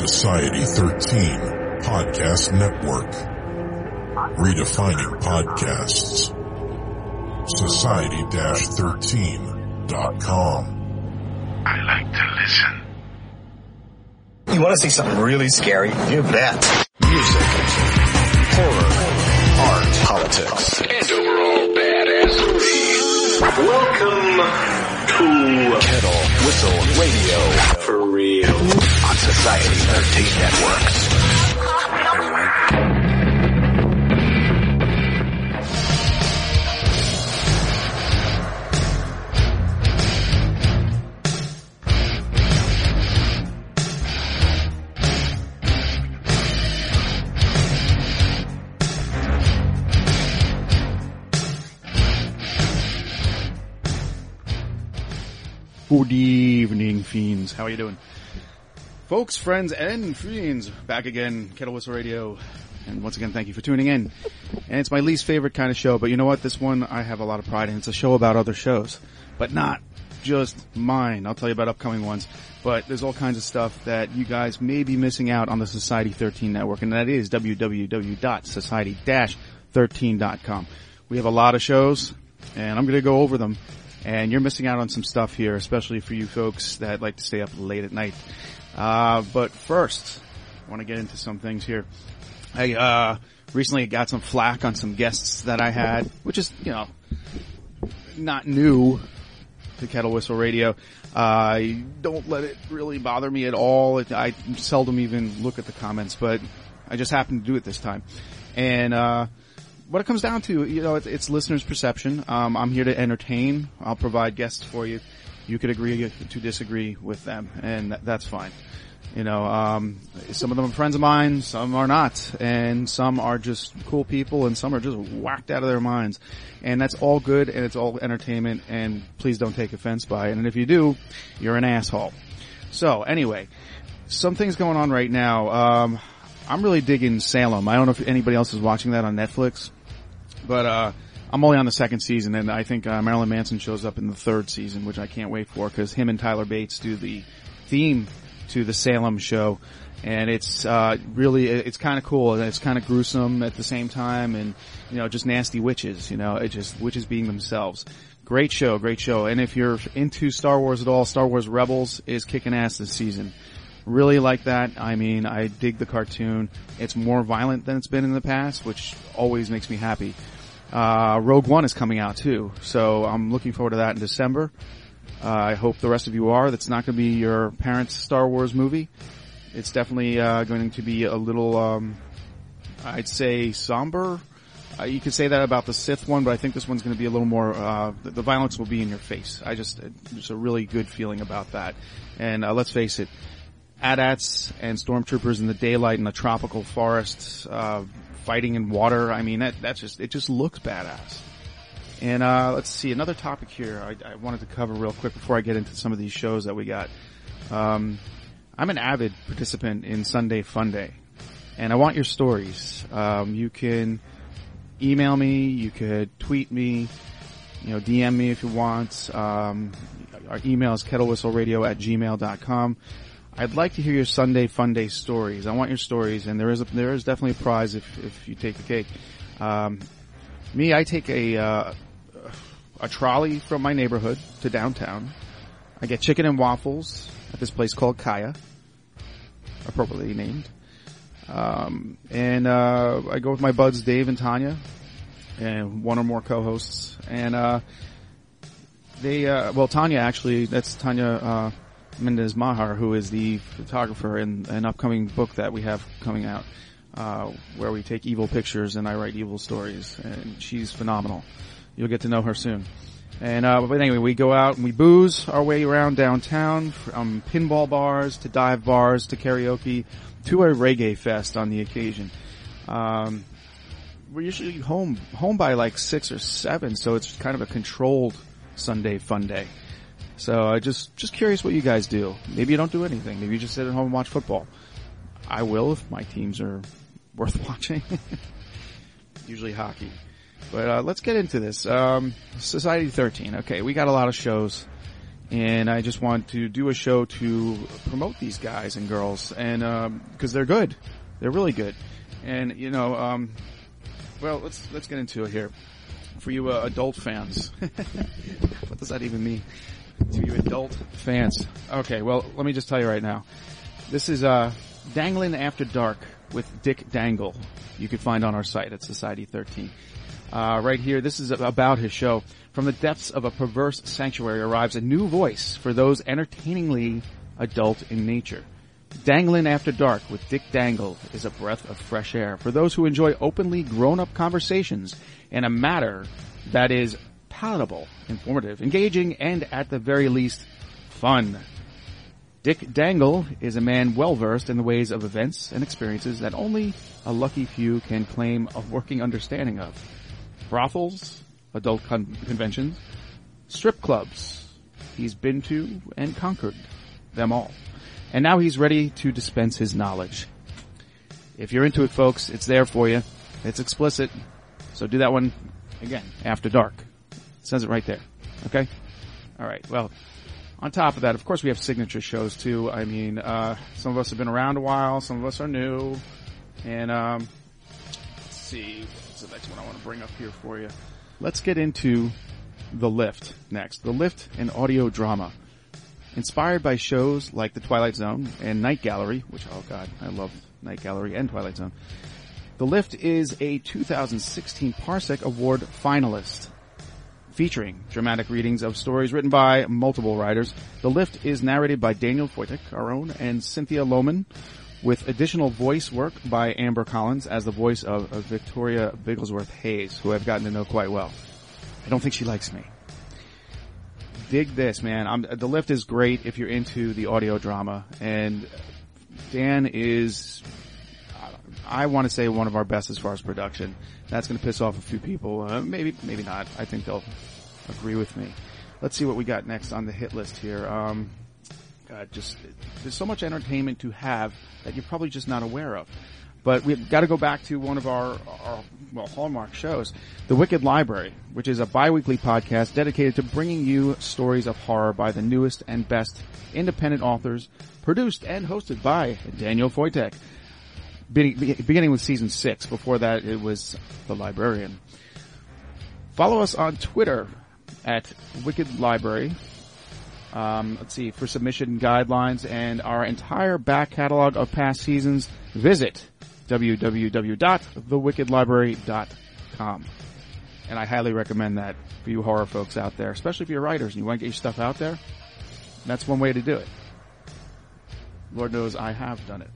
Society 13 Podcast Network. Redefining podcasts. Society-13.com. I like to listen. You want to see something really scary? You bet. Music, horror, art, politics, and overall badassery. Welcome to Kettle Whistle Radio. For real. On Society 13 Networks. Good evening, fiends. How are you doing? Folks, friends, and fiends, back again, Kettle Whistle Radio. And once again, thank you for tuning in. And it's my least favorite kind of show, but you know what? This one I have a lot of pride in. It's a show about other shows, but not just mine. I'll tell you about upcoming ones. But there's all kinds of stuff that you guys may be missing out on the Society 13 network, and that is www.society-13.com. We have a lot of shows, and I'm going to go over them and you're missing out on some stuff here, especially for you folks that like to stay up late at night. Uh, but first, I want to get into some things here. I uh, recently got some flack on some guests that I had, which is you know not new to Kettle Whistle Radio. I don't let it really bother me at all. It, I seldom even look at the comments, but I just happened to do it this time, and. What it comes down to, you know, it's, it's listeners' perception. Um, I'm here to entertain. I'll provide guests for you. You could agree to disagree with them, and that, that's fine. You know, um, some of them are friends of mine, some are not, and some are just cool people, and some are just whacked out of their minds. And that's all good, and it's all entertainment, and please don't take offense by it. And if you do, you're an asshole. So, anyway, some things going on right now. Um, I'm really digging Salem. I don't know if anybody else is watching that on Netflix. But uh, I'm only on the second season, and I think uh, Marilyn Manson shows up in the third season, which I can't wait for because him and Tyler Bates do the theme to the Salem show, and it's uh, really it's kind of cool and it's kind of gruesome at the same time, and you know just nasty witches, you know, it just witches being themselves. Great show, great show, and if you're into Star Wars at all, Star Wars Rebels is kicking ass this season. Really like that. I mean, I dig the cartoon. It's more violent than it's been in the past, which always makes me happy. Uh, Rogue One is coming out too, so I'm looking forward to that in December. Uh, I hope the rest of you are. That's not going to be your parents' Star Wars movie. It's definitely uh, going to be a little, um, I'd say, somber. Uh, you could say that about the Sith one, but I think this one's going to be a little more. Uh, the, violence will be in your face. I just, just a really good feeling about that. And uh, let's face it, AT-ATs and stormtroopers in the daylight in a tropical forest, uh, fighting in water. I mean, that, that's just, it just looks badass. And, uh, let's see, another topic here I, I, wanted to cover real quick before I get into some of these shows that we got. Um, I'm an avid participant in Sunday Funday, and I want your stories. Um, you can email me, you could tweet me, you know, DM me if you want. Um, our email is kettlewhistleradio at gmail.com. I'd like to hear your Sunday Fun Day stories. I want your stories, and there is a, there is definitely a prize if if you take the cake. Um, me, I take a uh, a trolley from my neighborhood to downtown. I get chicken and waffles at this place called Kaya, appropriately named. Um, and uh, I go with my buds Dave and Tanya, and one or more co-hosts. And uh, they, uh, well, Tanya actually, that's Tanya uh, Mendez Mahar, who is the photographer in an upcoming book that we have coming out, uh, where we take evil pictures and I write evil stories. And she's phenomenal. You'll get to know her soon. And uh, but anyway, we go out and we booze our way around downtown, from pinball bars to dive bars to karaoke to a reggae fest on the occasion. Um, we're usually home home by like six or seven, so it's kind of a controlled Sunday fun day. So I just just curious what you guys do. Maybe you don't do anything. Maybe you just sit at home and watch football. I will if my teams are worth watching. Usually hockey. But uh, let's get into this. Um, Society 13. Okay, we got a lot of shows, and I just want to do a show to promote these guys and girls, and because um, they're good, they're really good, and you know, um, well, let's let's get into it here. For you uh, adult fans, what does that even mean? To you adult fans, okay. Well, let me just tell you right now, this is uh, Dangling After Dark with Dick Dangle. You can find on our site at Society 13 uh, right here. This is about his show. From the depths of a perverse sanctuary arrives a new voice for those entertainingly adult in nature. Dangling After Dark with Dick Dangle is a breath of fresh air for those who enjoy openly grown-up conversations in a matter that is palatable, informative, engaging, and at the very least, fun. Dick Dangle is a man well versed in the ways of events and experiences that only a lucky few can claim a working understanding of brothels, adult con- conventions, strip clubs. He's been to and conquered them all. And now he's ready to dispense his knowledge. If you're into it, folks, it's there for you. It's explicit. So do that one again after dark. Says it right there. Okay? Alright, well, on top of that, of course we have signature shows too. I mean, uh, some of us have been around a while, some of us are new. And, um, let's see, what's the next one I want to bring up here for you. Let's get into The Lift next. The Lift, an audio drama. Inspired by shows like The Twilight Zone and Night Gallery, which, oh god, I love Night Gallery and Twilight Zone. The Lift is a 2016 Parsec Award finalist. Featuring dramatic readings of stories written by multiple writers, The Lift is narrated by Daniel Foytik, our own, and Cynthia Lohman, with additional voice work by Amber Collins as the voice of, of Victoria Bigglesworth Hayes, who I've gotten to know quite well. I don't think she likes me. Dig this, man. I'm, the lift is great if you're into the audio drama, and Dan is, I want to say one of our best as far as production. That's going to piss off a few people. Uh, maybe, maybe not. I think they'll agree with me. Let's see what we got next on the hit list here. Um, God, just there's so much entertainment to have that you're probably just not aware of. But we've got to go back to one of our, our well hallmark shows, The Wicked Library, which is a biweekly podcast dedicated to bringing you stories of horror by the newest and best independent authors, produced and hosted by Daniel Foytik. Beginning with season six. Before that, it was The Librarian. Follow us on Twitter at Wicked Library um, let's see, for submission guidelines and our entire back catalog of past seasons, visit www.thewickedlibrary.com. And I highly recommend that for you horror folks out there, especially if you're writers and you want to get your stuff out there. That's one way to do it. Lord knows I have done it.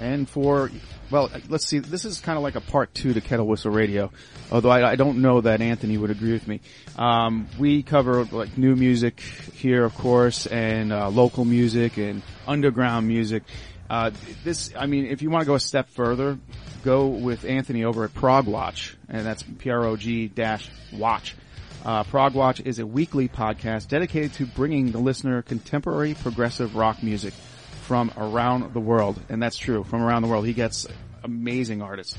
And for, well, let's see, this is kind of like a part two to Kettle Whistle Radio, although I, I don't know that Anthony would agree with me. Um, we cover like new music here, of course, and uh, local music and underground music. Uh, this, I mean, if you want to go a step further, go with Anthony over at Prog Watch, and that's P-R-O-G dash watch. Uh, Prog Watch is a weekly podcast dedicated to bringing the listener contemporary progressive rock music from around the world, and that's true, from around the world. He gets amazing artists.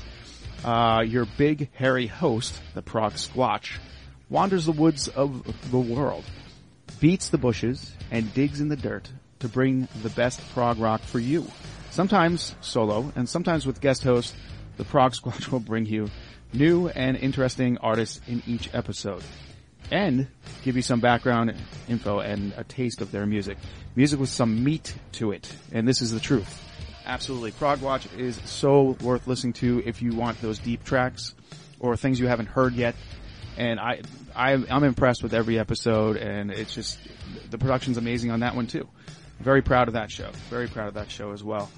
Uh, your big, hairy host, the Prog Squatch, wanders the woods of the world, beats the bushes, and digs in the dirt to bring the best prog rock for you. Sometimes solo, and sometimes with guest host, the Prog Squatch will bring you new and interesting artists in each episode. And give you some background info and a taste of their music. Music with some meat to it, and this is the truth. Absolutely. Prog Watch is so worth listening to if you want those deep tracks or things you haven't heard yet. And I, I I'm impressed with every episode and it's just, the production's amazing on that one too. Very proud of that show. Very proud of that show as well.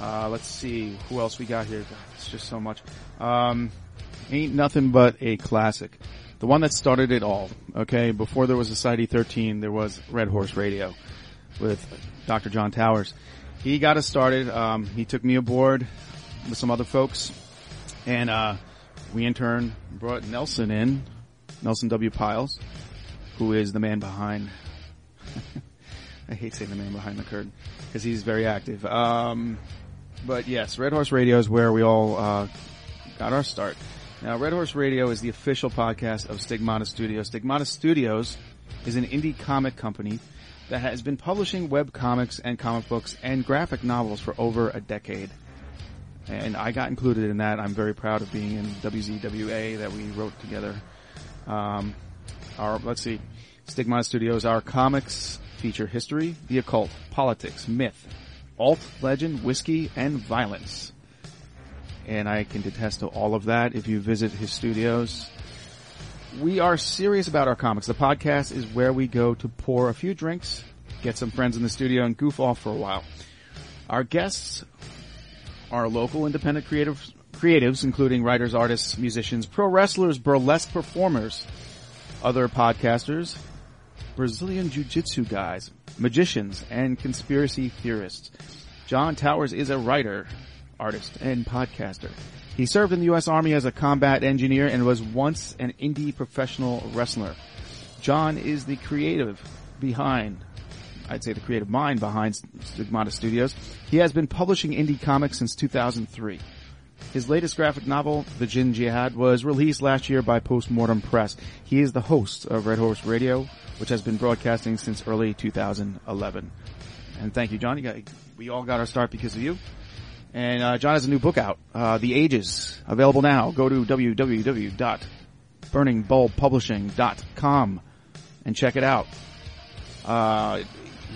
Uh, let's see who else we got here. It's just so much. Um, ain't nothing but a classic. The one that started it all. Okay, before there was Society 13, there was Red Horse Radio with Dr. John Towers. He got us started. Um, he took me aboard with some other folks, and uh, we in turn brought Nelson in, Nelson W. Pyles, who is the man behind. I hate saying the man behind the curtain because he's very active. Um, but yes, Red Horse Radio is where we all uh, got our start. Now, Red Horse Radio is the official podcast of Stigmata Studios. Stigmata Studios is an indie comic company that has been publishing web comics and comic books and graphic novels for over a decade. And I got included in that. I'm very proud of being in WZWA that we wrote together. Um, our, let's see, Stigmata Studios, our comics feature history, the occult, politics, myth, alt, legend, whiskey, and violence. And I can attest to all of that if you visit his studios. We are serious about our comics. The podcast is where we go to pour a few drinks, get some friends in the studio, and goof off for a while. Our guests are local independent creative, creatives, including writers, artists, musicians, pro wrestlers, burlesque performers, other podcasters, Brazilian jiu-jitsu guys, magicians, and conspiracy theorists. John Towers is a writer, artist, and podcaster. He served in the U.S. Army as a combat engineer and was once an indie professional wrestler. John is the creative behind, I'd say the creative mind behind Stigmata Studios. He has been publishing indie comics since 2003. His latest graphic novel, The Jin Jihad, was released last year by Postmortem Press. He is the host of Red Horse Radio, which has been broadcasting since early 2011. And thank you, John. You got, we all got our start because of you. And uh, John has a new book out, uh, The Ages, available now. Go to www.burningbulbpublishing.com and check it out. Uh,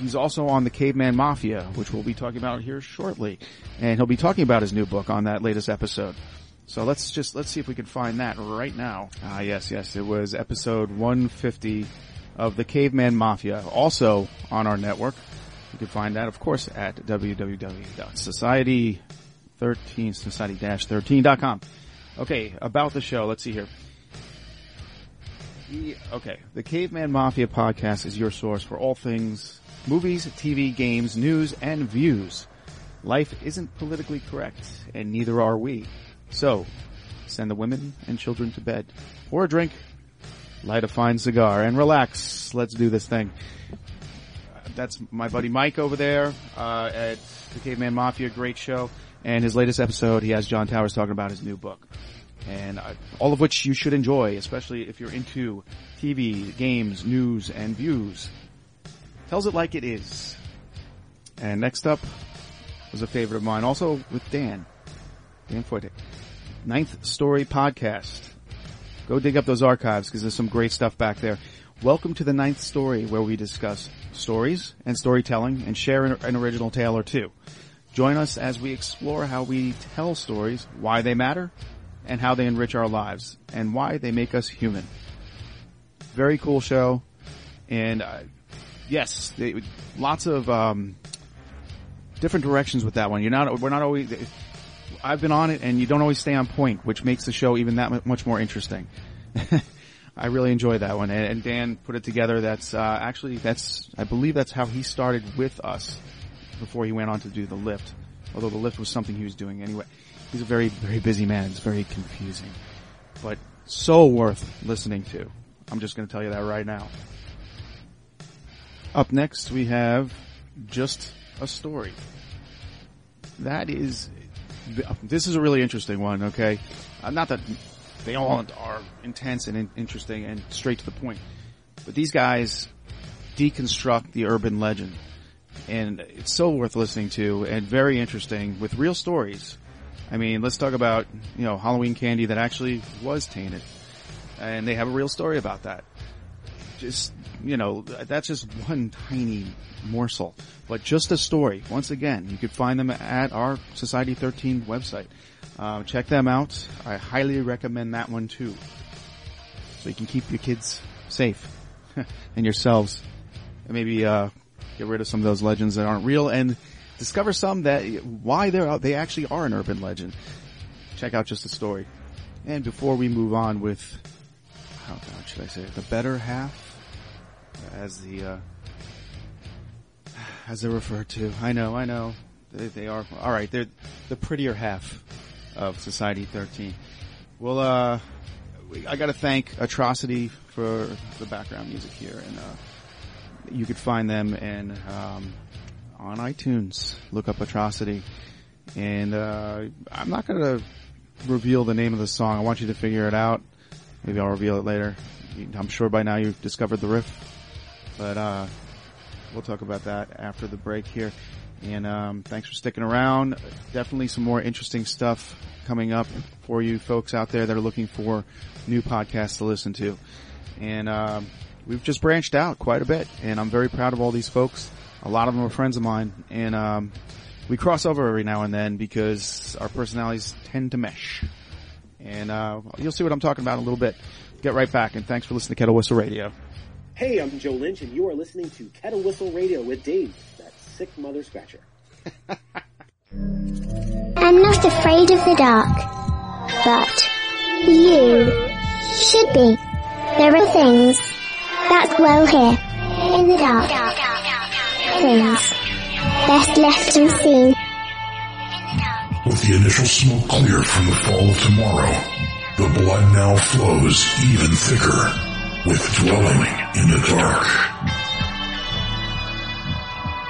he's also on the Caveman Mafia, which we'll be talking about here shortly, and he'll be talking about his new book on that latest episode. So let's just let's see if we can find that right now. Ah, yes, yes, it was episode 150 of the Caveman Mafia, also on our network. You can find that, of course, at www.society13, society-13.com. Okay, about the show. Let's see here. Okay, the Caveman Mafia podcast is your source for all things movies, TV, games, news, and views. Life isn't politically correct, and neither are we. So, send the women and children to bed, or a drink, light a fine cigar, and relax. Let's do this thing. That's my buddy Mike over there uh, at the Caveman Mafia. Great show. And his latest episode, he has John Towers talking about his new book. And all of which you should enjoy, especially if you're into TV, games, news, and views. Tells it like it is. And next up was a favorite of mine, also with Dan. Dan Foytik. Ninth Story Podcast. Go dig up those archives because there's some great stuff back there. Welcome to the Ninth Story where we discuss stories and storytelling and share an, original tale or two. Join us as we explore how we tell stories, why they matter, and how they enrich our lives, and why they make us human. Very cool show, and uh, yes, they, lots of um, different directions with that one. You're not, we're not always. I've been on it, and you don't always stay on point, which makes the show even that much more interesting. I really enjoy that one, and, Dan put it together. That's uh, actually that's I believe that's how he started with us before he went on to do the lift. Although the lift was something he was doing anyway. He's a very very busy man. It's very confusing, but so worth listening to. I'm just going to tell you that right now. Up next, we have just a story. That is, this is a really interesting one. Okay, uh, not that they all are intense and interesting and straight to the point. But these guys deconstruct the urban legend. And it's so worth listening to and very interesting with real stories. I mean, let's talk about, you know, Halloween candy that actually was tainted. And they have a real story about that. just, you know, that's just one tiny morsel, but just a story. Once again, you could find them at our Society 13 website. Uh, check them out. I highly recommend that one too. So you can keep your kids safe and yourselves and maybe, uh, get rid of some of those legends that aren't real and discover some that, why they're out, they actually are an urban legend. Check out just a story. And before we move on with, how God should I say it, the better half, as the, uh, as they're referred to. I know, I know. They, they are, alright, they're the prettier half of Society 13. Well, uh, I gotta thank Atrocity for the background music here and, uh, you could find them in, um, on iTunes. Look up Atrocity. And, uh, I'm not gonna reveal the name of the song. I want you to figure it out. Maybe I'll reveal it later. I'm sure by now you've discovered the riff. But, uh, we'll talk about that after the break here. And, um, thanks for sticking around. Definitely some more interesting stuff coming up for you folks out there that are looking for new podcasts to listen to. And, um, we've just branched out quite a bit and I'm very proud of all these folks. A lot of them are friends of mine and, um, we cross over every now and then because our personalities tend to mesh. And, uh, you'll see what I'm talking about in a little bit. Get right back and thanks for listening to Kettle Whistle Radio. Hey, I'm Joe Lynch, and you are listening to Kettle Whistle Radio with Dave, sick mother scratcher. I'm not afraid of the dark, but you should be. There are things that glow here in the dark. Things best left unseen. With the initial smoke cleared from the fall of tomorrow, the blood now flows even thicker with dwelling in the dark.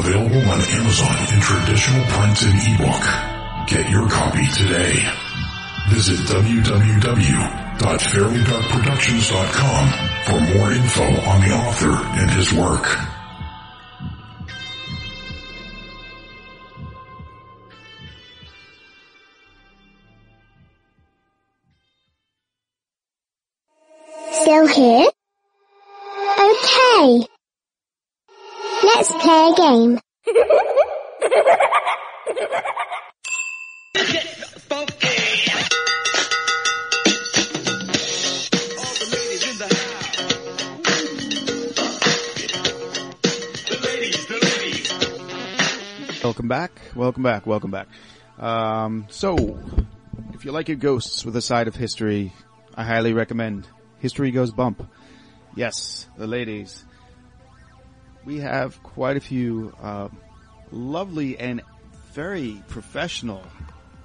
Available on Amazon in traditional print and ebook. Get your copy today. Visit www.fairlydarkproductions.com for more info on the author and his work. Still here? Okay. Let's play a game. Welcome back, welcome back, welcome back. Um, so, if you like your ghosts with a side of history, I highly recommend History Goes Bump. Yes, the ladies. We have quite a few uh, lovely and very professional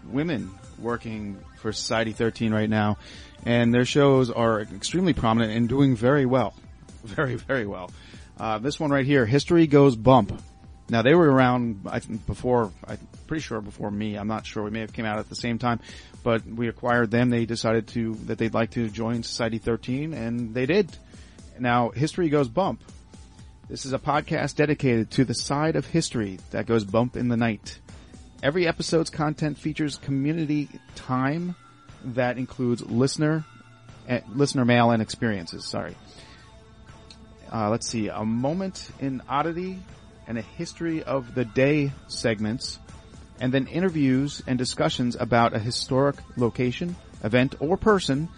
women working for Society 13 right now, and their shows are extremely prominent and doing very well. Very, very well. Uh, this one right here, History Goes Bump. Now they were around, I think, before, I'm pretty sure before me. I'm not sure. We may have came out at the same time, but we acquired them. They decided to, that they'd like to join Society 13 and they did. Now, History Goes Bump. This is a podcast dedicated to the side of history that goes bump in the night. Every episode's content features community time that includes listener, eh, listener mail and experiences. Sorry. Uh, let's see, a moment in oddity and a history of the day segments, and then interviews and discussions about a historic location, event, or person,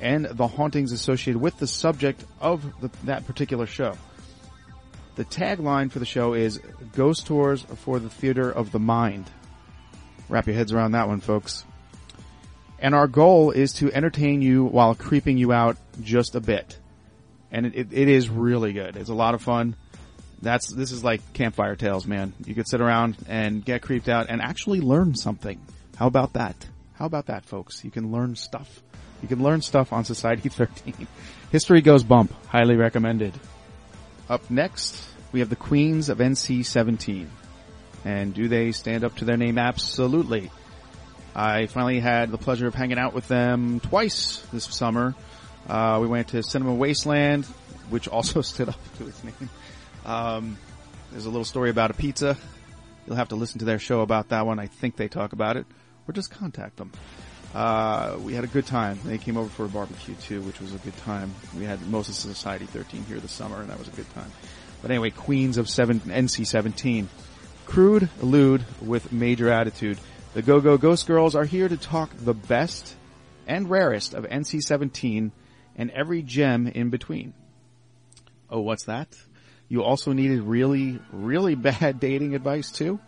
and the hauntings associated with the subject of the, that particular show. The tagline for the show is Ghost Tours for the Theater of the Mind. Wrap your heads around that one, folks. And our goal is to entertain you while creeping you out just a bit. And it, it, it is really good. It's a lot of fun. That's, this is like campfire tales, man. You could sit around and get creeped out and actually learn something. How about that? How about that, folks? You can learn stuff You can learn stuff on Society 13. History Goes Bump. Highly recommended. Up next, we have the Queens of NC 17. And do they stand up to their name? Absolutely. I finally had the pleasure of hanging out with them twice this summer. Uh, we went to Cinema Wasteland, which also stood up to its name. Um, there's a little story about a pizza. You'll have to listen to their show about that one. I think they talk about it, or just contact them. Uh, we had a good time. They came over for a barbecue too, which was a good time. We had most of Society 13 here this summer, and that was a good time. But anyway, Queens of seven, NC 17. Crude, lewd, with major attitude. The Go Go Ghost Girls are here to talk the best and rarest of NC 17 and every gem in between. Oh, what's that? You also needed really, really bad dating advice too?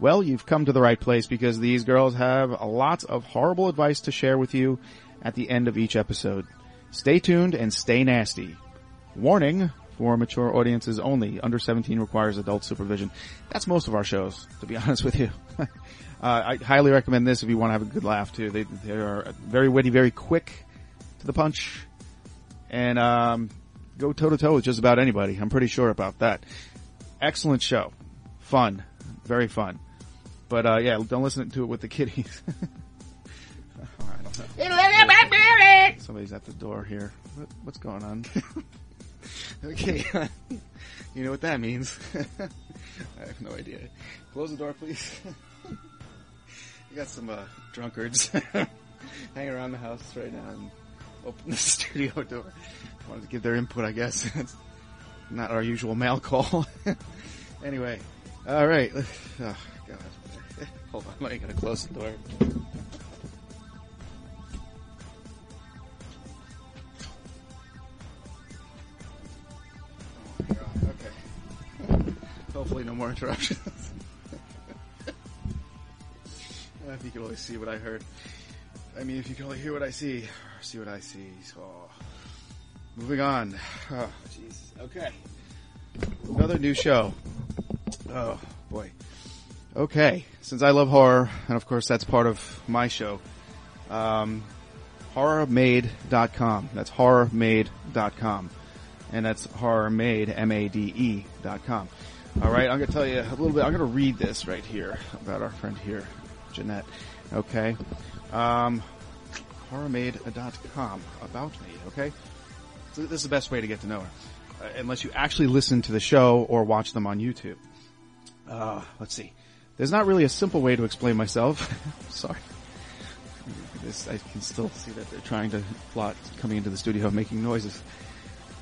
Well, you've come to the right place because these girls have a lot of horrible advice to share with you at the end of each episode. Stay tuned and stay nasty. Warning for mature audiences only. Under 17 requires adult supervision. That's most of our shows, to be honest with you. uh, I highly recommend this if you want to have a good laugh too. They, they are very witty, very quick to the punch, and um, go toe to toe with just about anybody. I'm pretty sure about that. Excellent show, fun, very fun. But uh, yeah, don't listen to it with the kiddies. Somebody's at the door here. What, what's going on? Okay, you know what that means. I have no idea. Close the door, please. you got some uh, drunkards hanging around the house right now and open the studio door. Wanted to give their input, I guess. It's not our usual mail call. anyway, all right. Oh, God. Hold on, I gotta close the door. More interruptions. if you could only see what I heard. I mean, if you can only hear what I see, see what I see. So, moving on. Oh, jeez. Okay. Another new show. Oh, boy. Okay, since I love horror, and of course that's part of my show, um, horrormade.com. That's horrormade.com. And that's horrormade, M-A-D-E dot com. Alright, I'm gonna tell you a little bit, I'm gonna read this right here about our friend here, Jeanette. Okay? Um, horrormade.com. About me, okay? So this is the best way to get to know her. Uh, unless you actually listen to the show or watch them on YouTube. Uh, let's see. There's not really a simple way to explain myself. Sorry. This, I can still see that they're trying to plot coming into the studio making noises.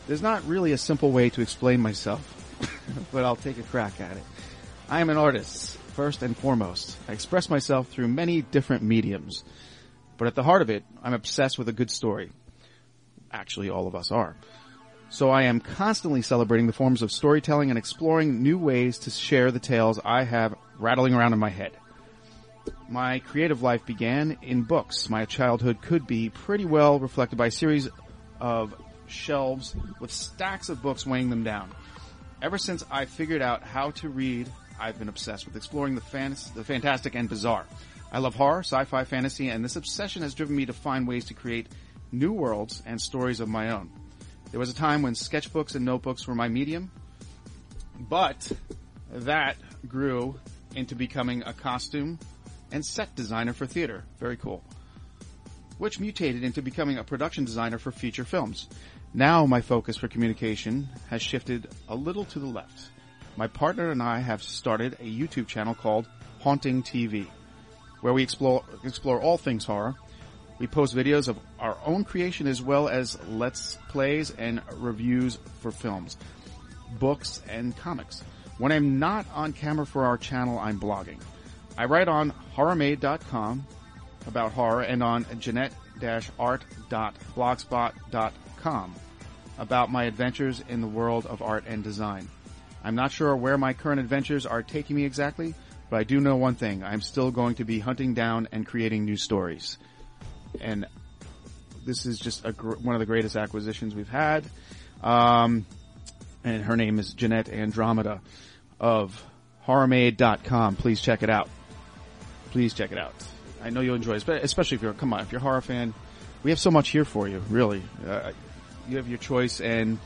There's not really a simple way to explain myself, but I'll take a crack at it. I am an artist, first and foremost. I express myself through many different mediums. But at the heart of it, I'm obsessed with a good story. Actually, all of us are. So I am constantly celebrating the forms of storytelling and exploring new ways to share the tales I have rattling around in my head. My creative life began in books. My childhood could be pretty well reflected by a series of shelves with stacks of books weighing them down. Ever since I figured out how to read, I've been obsessed with exploring the, fan- the fantastic and bizarre. I love horror, sci-fi, fantasy, and this obsession has driven me to find ways to create new worlds and stories of my own. There was a time when sketchbooks and notebooks were my medium, but that grew into becoming a costume and set designer for theater. Very cool. Which mutated into becoming a production designer for feature films. Now my focus for communication has shifted a little to the left. My partner and I have started a YouTube channel called Haunting TV, where we explore, explore all things horror. We post videos of our own creation as well as let's plays and reviews for films, books, and comics. When I'm not on camera for our channel, I'm blogging. I write on horrormade.com about horror and on jeanette-art.blogspot.com about my adventures in the world of art and design. I'm not sure where my current adventures are taking me exactly, but I do know one thing. I'm still going to be hunting down and creating new stories. And this is just gr- one of the greatest acquisitions we've had. Um, and her name is Jeanette Andromeda of horrormade.com. Please check it out. Please check it out. I know you'll enjoy it, especially if you're, come on, if you're a horror fan, we have so much here for you. Really, uh, you have your choice and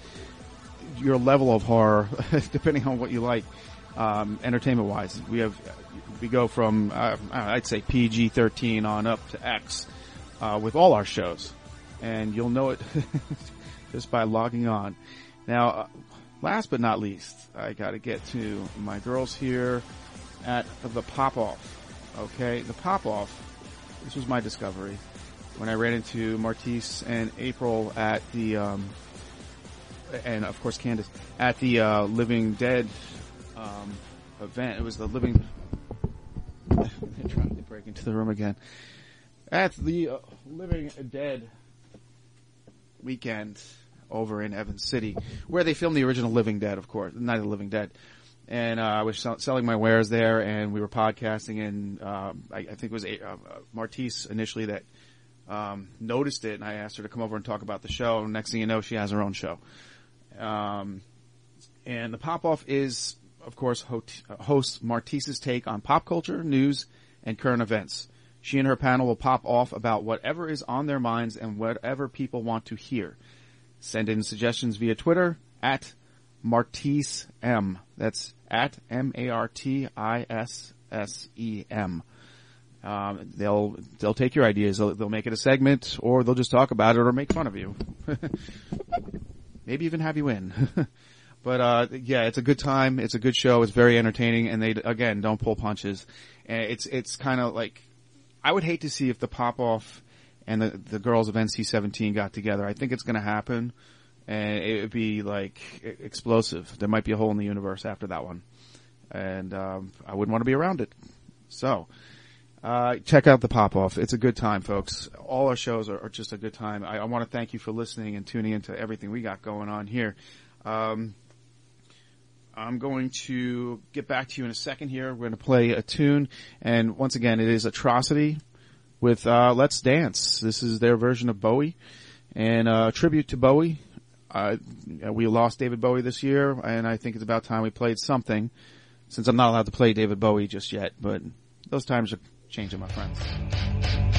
your level of horror, depending on what you like. Um, entertainment wise, we have we go from uh, I'd say PG thirteen on up to X uh, with all our shows, and you'll know it just by logging on. Now, uh, last but not least, I got to get to my girls here at the Pop Off. Okay, the Pop Off. This was my discovery when I ran into Martisse and April at the, um, and of course Candace at the uh, Living Dead um, event. It was the Living. They're trying to break into the room again. At the uh, Living Dead weekend over in Evans City, where they filmed the original Living Dead, of course, Night of the Living Dead. And uh, I was sell- selling my wares there, and we were podcasting, and um, I, I think it was a, uh, Martisse initially that um, noticed it, and I asked her to come over and talk about the show. Next thing you know, she has her own show. Um, and the pop off is, of course, ho- host Martisse's take on pop culture, news, and current events. She and her panel will pop off about whatever is on their minds and whatever people want to hear. Send in suggestions via Twitter at Martisse M. That's at M A R T I S S E M. Um, they'll they'll take your ideas. They'll, they'll make it a segment, or they'll just talk about it, or make fun of you. Maybe even have you in. but uh, yeah, it's a good time. It's a good show. It's very entertaining, and they again don't pull punches. It's it's kind of like I would hate to see if the pop off and the the girls of NC17 got together. I think it's going to happen, and it would be like explosive. There might be a hole in the universe after that one, and um, I wouldn't want to be around it. So. Uh, check out the pop off. It's a good time, folks. All our shows are, are just a good time. I, I want to thank you for listening and tuning into everything we got going on here. Um, I'm going to get back to you in a second here. We're going to play a tune. And once again, it is Atrocity with, uh, Let's Dance. This is their version of Bowie and, uh, tribute to Bowie. Uh, we lost David Bowie this year and I think it's about time we played something since I'm not allowed to play David Bowie just yet, but those times are changing, my friends.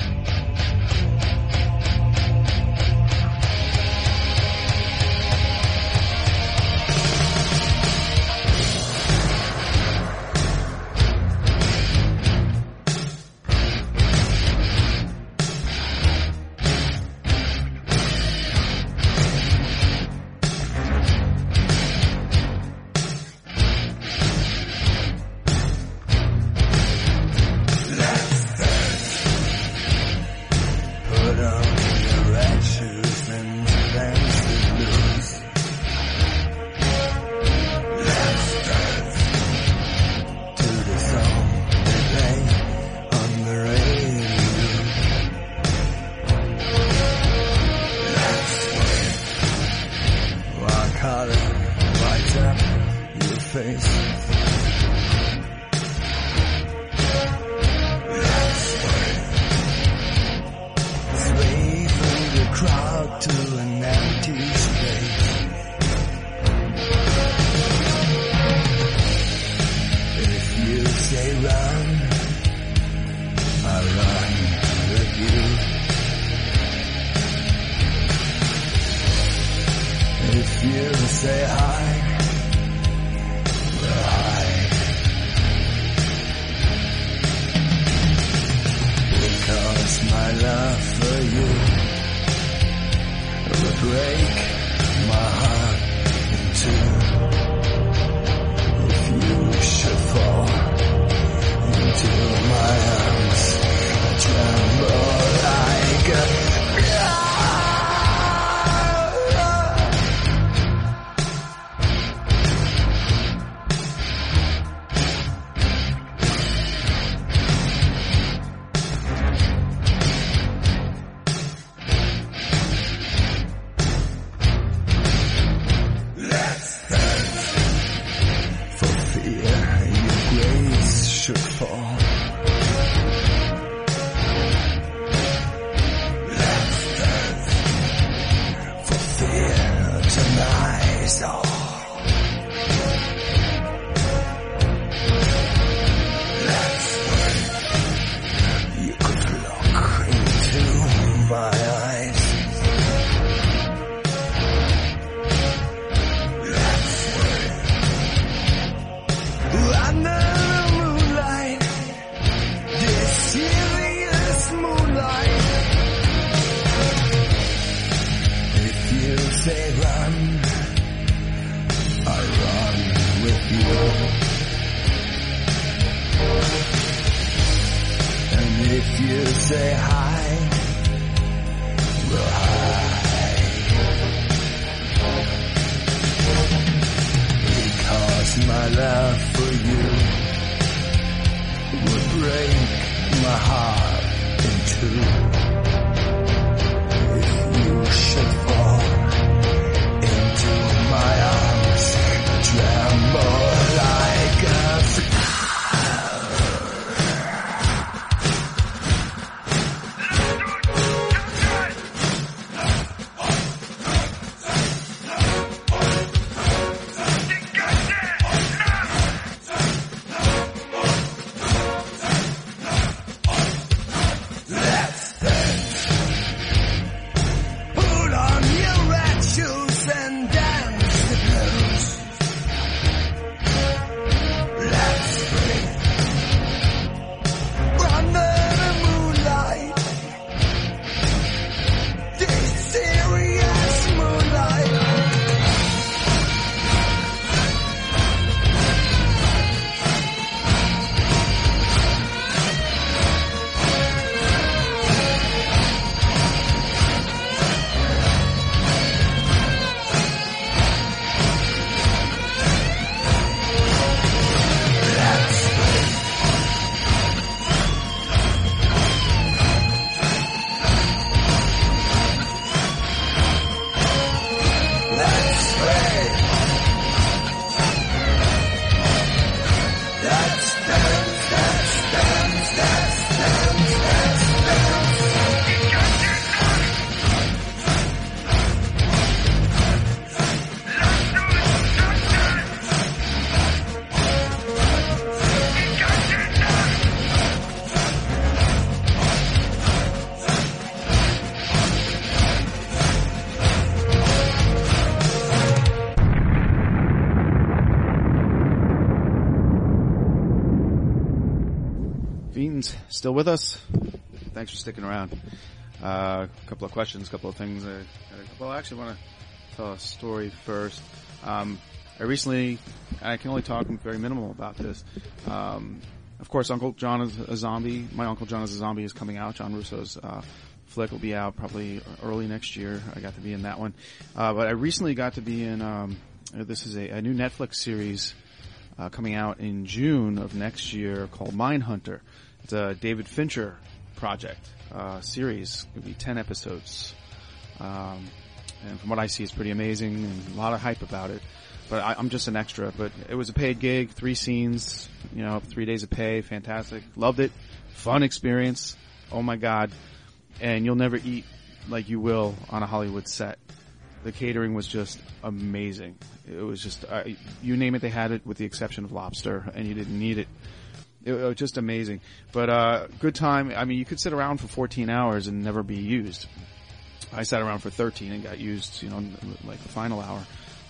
Still with us? Thanks for sticking around. Uh, a couple of questions, a couple of things. I, well, I actually want to tell a story first. Um, I recently, I can only talk very minimal about this. Um, of course, Uncle John is a zombie. My Uncle John is a zombie is coming out. John Russo's uh, flick will be out probably early next year. I got to be in that one, uh, but I recently got to be in. Um, this is a, a new Netflix series uh, coming out in June of next year called Mindhunter. It's a David Fincher project uh, series. It'll be ten episodes, um, and from what I see, it's pretty amazing and a lot of hype about it. But I, I'm just an extra. But it was a paid gig, three scenes, you know, three days of pay, fantastic. Loved it, fun experience. Oh my god! And you'll never eat like you will on a Hollywood set. The catering was just amazing. It was just, uh, you name it, they had it with the exception of lobster and you didn't need it. It was just amazing. But, uh, good time. I mean, you could sit around for 14 hours and never be used. I sat around for 13 and got used, you know, like the final hour.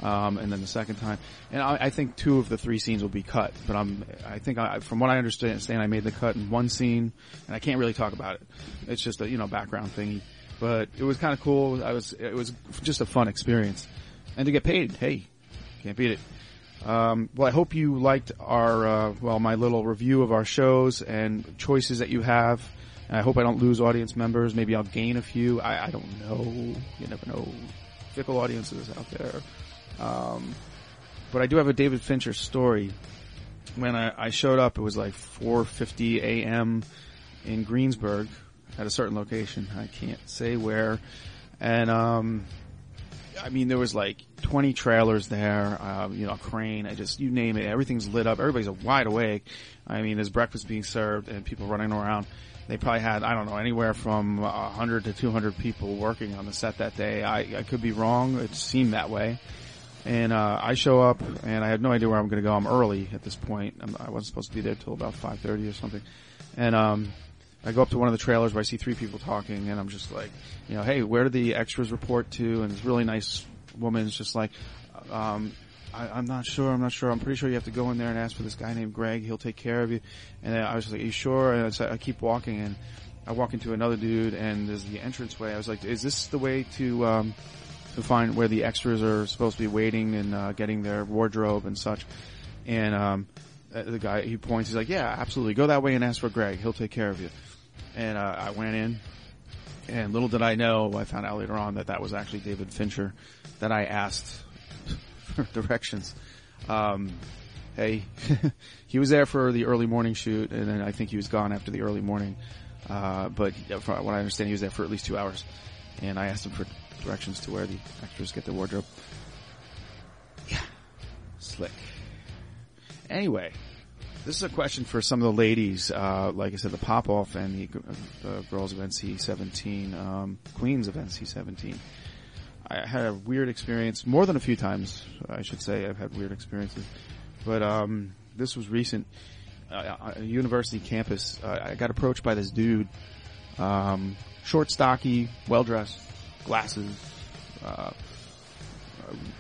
Um, and then the second time, and I, I think two of the three scenes will be cut. But I'm, I think I, from what I understand, saying I made the cut in one scene, and I can't really talk about it. It's just a you know background thingy, but it was kind of cool. I was, it was just a fun experience, and to get paid, hey, can't beat it. Um, well, I hope you liked our, uh, well, my little review of our shows and choices that you have. I hope I don't lose audience members. Maybe I'll gain a few. I, I don't know. You never know. Fickle audiences out there. Um, but I do have a David Fincher story. When I, I showed up, it was like 4:50 a.m. in Greensburg at a certain location. I can't say where. And um, I mean, there was like 20 trailers there. Um, you know, a crane. I just you name it. Everything's lit up. Everybody's wide awake. I mean, there's breakfast being served and people running around. They probably had I don't know anywhere from 100 to 200 people working on the set that day. I, I could be wrong. It seemed that way. And uh, I show up, and I have no idea where I'm going to go. I'm early at this point. I'm, I wasn't supposed to be there till about 5:30 or something. And um, I go up to one of the trailers where I see three people talking, and I'm just like, you know, hey, where do the extras report to? And this really nice woman's just like, um, I, I'm not sure. I'm not sure. I'm pretty sure you have to go in there and ask for this guy named Greg. He'll take care of you. And I was like, are you sure? And so I keep walking, and I walk into another dude, and there's the entranceway. I was like, is this the way to? Um, to find where the extras are supposed to be waiting and uh, getting their wardrobe and such. And um, uh, the guy he points, he's like, "Yeah, absolutely, go that way and ask for Greg. He'll take care of you." And uh, I went in, and little did I know, I found out later on that that was actually David Fincher that I asked for directions. Um, hey, he was there for the early morning shoot, and then I think he was gone after the early morning. Uh, but from what I understand, he was there for at least two hours, and I asked him for directions to where the actors get their wardrobe. Yeah, slick. Anyway, this is a question for some of the ladies. Uh, like I said, the pop off and the, the girls of NC-17, um, queens of NC-17. I had a weird experience more than a few times. I should say I've had weird experiences, but um, this was recent. Uh, a university campus. Uh, I got approached by this dude, um, short, stocky, well dressed, glasses, uh,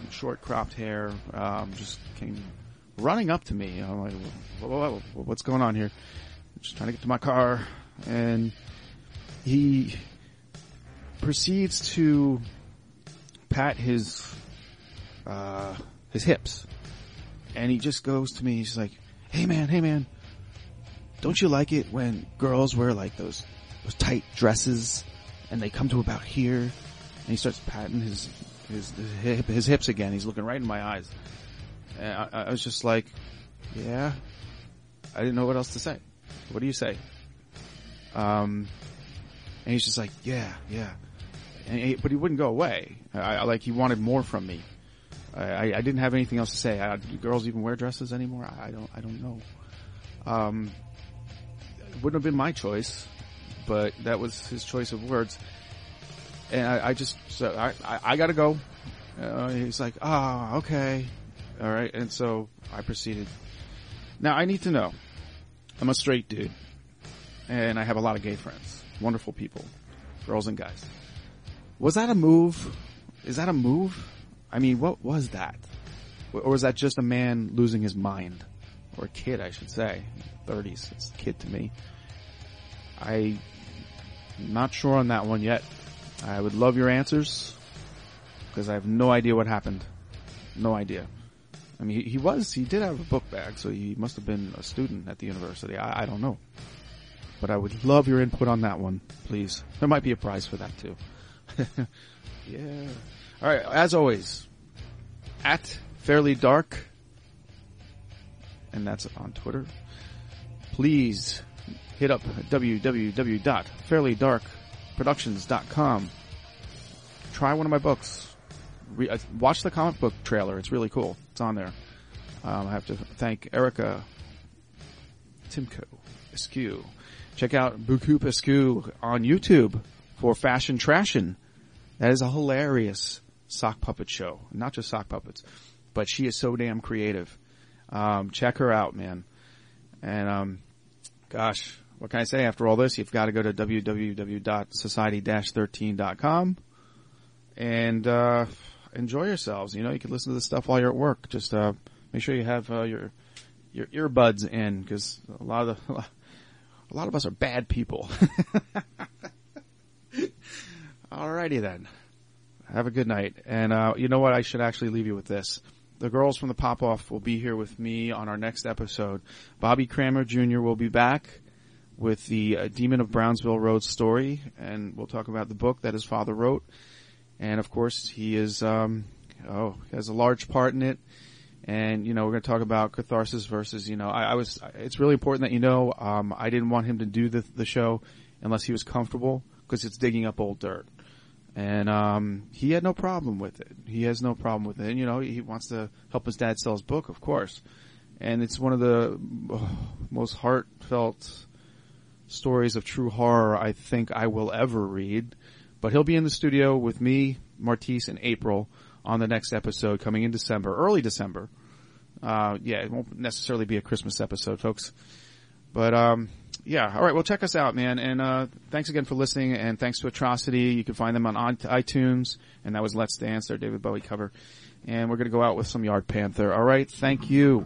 short cropped hair. Um, just came running up to me. I'm like, whoa, whoa, whoa, what's going on here? I'm just trying to get to my car, and he proceeds to pat his uh, his hips, and he just goes to me. He's like, "Hey man, hey man, don't you like it when girls wear like those those tight dresses and they come to about here?" And he starts patting his his his, hip, his hips again. He's looking right in my eyes. And I, I was just like, "Yeah." I didn't know what else to say. What do you say? Um, and he's just like, "Yeah, yeah." He, but he wouldn't go away. I, I, like he wanted more from me. I, I didn't have anything else to say. I, do girls even wear dresses anymore? I, don't. I don't know. Um, wouldn't have been my choice, but that was his choice of words. And I, just, so I, I, got to go. Uh, he's like, ah, oh, okay, all right. And so I proceeded. Now I need to know. I'm a straight dude, and I have a lot of gay friends, wonderful people, girls and guys. Was that a move? Is that a move? I mean, what was that? Or was that just a man losing his mind? Or a kid, I should say. 30s. It's a kid to me. I'm not sure on that one yet. I would love your answers. Because I have no idea what happened. No idea. I mean, he, was, he did have a book bag, so he must have been a student at the university. I, I don't know. But I would love your input on that one, please. There might be a prize for that too. yeah. All right. As always, at Fairly Dark, and that's on Twitter. Please hit up www.fairlydarkproductions.com. Try one of my books. Re- uh, watch the comic book trailer. It's really cool. It's on there. Um, I have to thank Erica Timko Eskew. Check out Buku Eskew on YouTube for Fashion Trashin'. That is a hilarious sock puppet show. Not just sock puppets, but she is so damn creative. Um, check her out, man. And, um, gosh, what can I say after all this? You've got to go to www.society-13.com and, uh, enjoy yourselves. You know, you can listen to this stuff while you're at work. Just, uh, make sure you have, uh, your, your earbuds in because a lot of the, a lot of us are bad people. Alrighty then. Have a good night. And, uh, you know what? I should actually leave you with this. The girls from the pop off will be here with me on our next episode. Bobby Cranmer Jr. will be back with the uh, Demon of Brownsville Road story, and we'll talk about the book that his father wrote. And of course, he is, um, oh, has a large part in it. And, you know, we're going to talk about catharsis versus, you know, I, I was, it's really important that you know, um, I didn't want him to do the, the show unless he was comfortable because it's digging up old dirt and um, he had no problem with it. He has no problem with it. And, you know, he wants to help his dad sell his book, of course. And it's one of the oh, most heartfelt stories of true horror I think I will ever read. But he'll be in the studio with me, Martisse, and April on the next episode coming in December, early December. Uh, yeah, it won't necessarily be a Christmas episode, folks. But um, yeah. All right. Well, check us out, man. And uh, thanks again for listening. And thanks to Atrocity. You can find them on iTunes. And that was Let's Dance, their David Bowie cover. And we're gonna go out with some Yard Panther. All right. Thank you.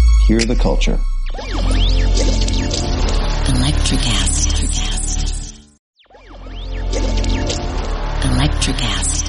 Hear the culture. Electricast. Electric acid.